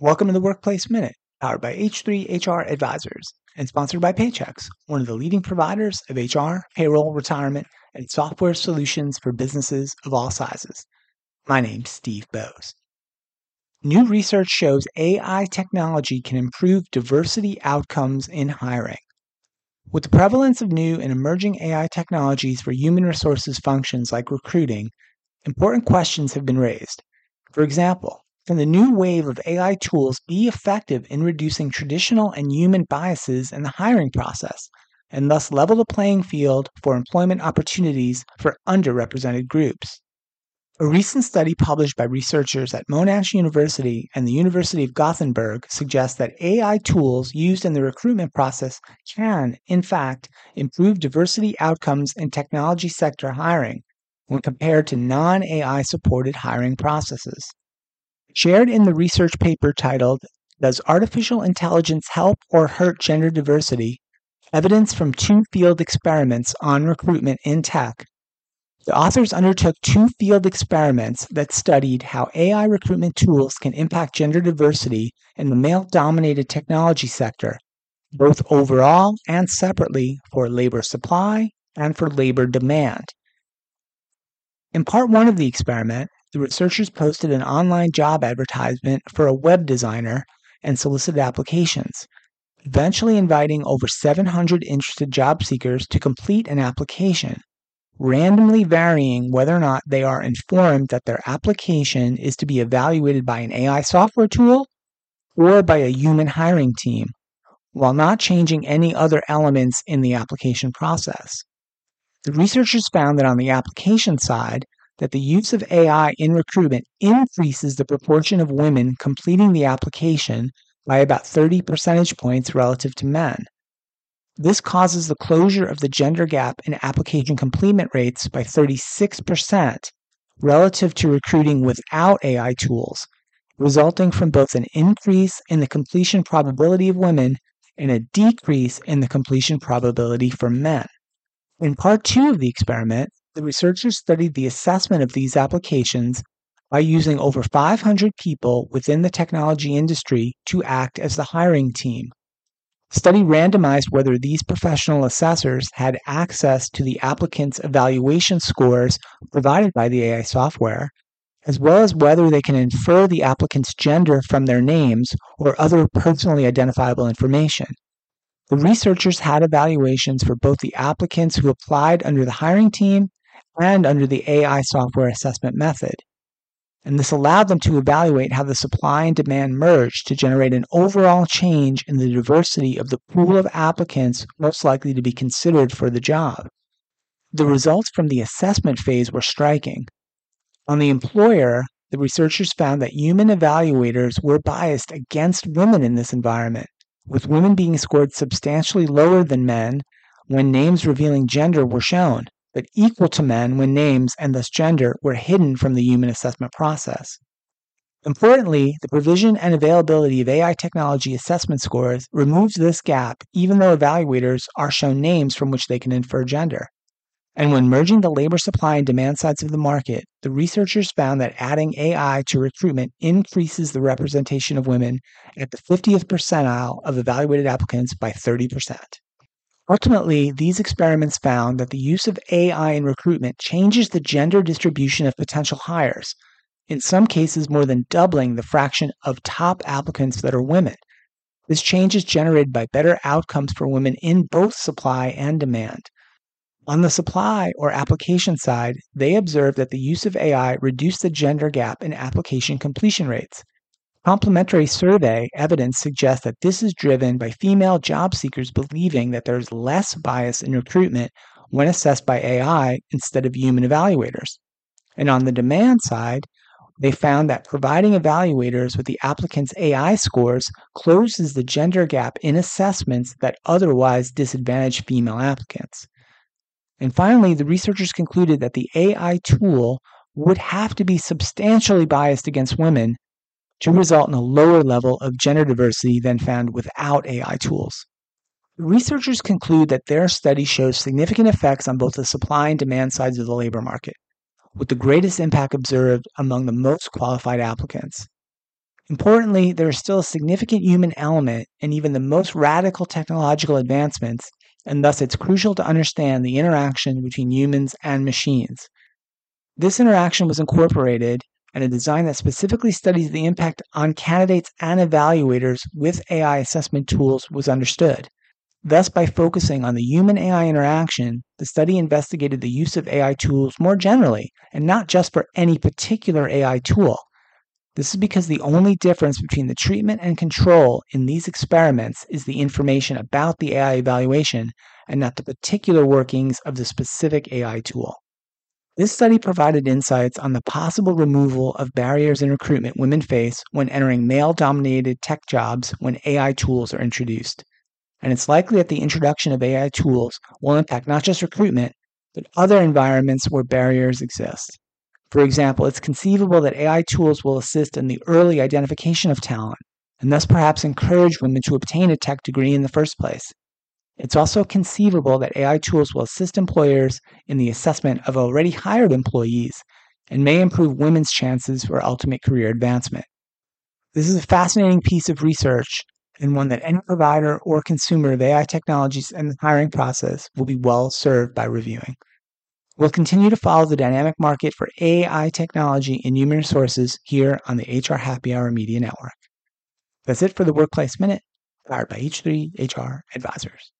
Welcome to the Workplace Minute, powered by H3 HR Advisors and sponsored by Paychex, one of the leading providers of HR, payroll, retirement, and software solutions for businesses of all sizes. My name's Steve Boese. New research shows AI technology can improve diversity outcomes in hiring. With the prevalence of new and emerging AI technologies for human resources functions like recruiting, important questions have been raised. For example, can the new wave of AI tools be effective in reducing traditional and human biases in the hiring process and thus level the playing field for employment opportunities for underrepresented groups? A recent study published by researchers at Monash University and the University of Gothenburg suggests that AI tools used in the recruitment process can, in fact, improve diversity outcomes in technology sector hiring when compared to non AI supported hiring processes. Shared in the research paper titled, Does Artificial Intelligence Help or Hurt Gender Diversity? Evidence from two field experiments on recruitment in tech. The authors undertook two field experiments that studied how AI recruitment tools can impact gender diversity in the male dominated technology sector, both overall and separately for labor supply and for labor demand. In part one of the experiment, the researchers posted an online job advertisement for a web designer and solicited applications, eventually inviting over 700 interested job seekers to complete an application, randomly varying whether or not they are informed that their application is to be evaluated by an AI software tool or by a human hiring team, while not changing any other elements in the application process. The researchers found that on the application side, that the use of AI in recruitment increases the proportion of women completing the application by about 30 percentage points relative to men. This causes the closure of the gender gap in application completion rates by 36% relative to recruiting without AI tools, resulting from both an increase in the completion probability of women and a decrease in the completion probability for men. In part two of the experiment, the researchers studied the assessment of these applications by using over 500 people within the technology industry to act as the hiring team. Study randomized whether these professional assessors had access to the applicant's evaluation scores provided by the AI software, as well as whether they can infer the applicant's gender from their names or other personally identifiable information. The researchers had evaluations for both the applicants who applied under the hiring team and under the AI software assessment method. And this allowed them to evaluate how the supply and demand merged to generate an overall change in the diversity of the pool of applicants most likely to be considered for the job. The results from the assessment phase were striking. On the employer, the researchers found that human evaluators were biased against women in this environment, with women being scored substantially lower than men when names revealing gender were shown but equal to men when names and thus gender were hidden from the human assessment process. Importantly, the provision and availability of AI technology assessment scores removes this gap even though evaluators are shown names from which they can infer gender. And when merging the labor supply and demand sides of the market, the researchers found that adding AI to recruitment increases the representation of women at the 50th percentile of evaluated applicants by 30%. Ultimately, these experiments found that the use of AI in recruitment changes the gender distribution of potential hires, in some cases, more than doubling the fraction of top applicants that are women. This change is generated by better outcomes for women in both supply and demand. On the supply or application side, they observed that the use of AI reduced the gender gap in application completion rates. Complementary survey evidence suggests that this is driven by female job seekers believing that there's less bias in recruitment when assessed by AI instead of human evaluators. And on the demand side, they found that providing evaluators with the applicant's AI scores closes the gender gap in assessments that otherwise disadvantage female applicants. And finally, the researchers concluded that the AI tool would have to be substantially biased against women to result in a lower level of gender diversity than found without AI tools. Researchers conclude that their study shows significant effects on both the supply and demand sides of the labor market, with the greatest impact observed among the most qualified applicants. Importantly, there is still a significant human element in even the most radical technological advancements, and thus it's crucial to understand the interaction between humans and machines. This interaction was incorporated and a design that specifically studies the impact on candidates and evaluators with AI assessment tools was understood. Thus, by focusing on the human AI interaction, the study investigated the use of AI tools more generally and not just for any particular AI tool. This is because the only difference between the treatment and control in these experiments is the information about the AI evaluation and not the particular workings of the specific AI tool. This study provided insights on the possible removal of barriers in recruitment women face when entering male dominated tech jobs when AI tools are introduced and it's likely that the introduction of AI tools will impact not just recruitment, but other environments where barriers exist. For example, it's conceivable that AI tools will assist in the early identification of talent and thus perhaps encourage women to obtain a tech degree in the first place. It's also conceivable that AI tools will assist employers in the assessment of already hired employees and may improve women's chances for ultimate career advancement. This is a fascinating piece of research and one that any provider or consumer of AI technologies and the hiring process will be well served by reviewing. We'll continue to follow the dynamic market for AI technology in human resources here on the HR Happy Hour Media Network. That's it for the Workplace Minute, powered by H3 HR Advisors.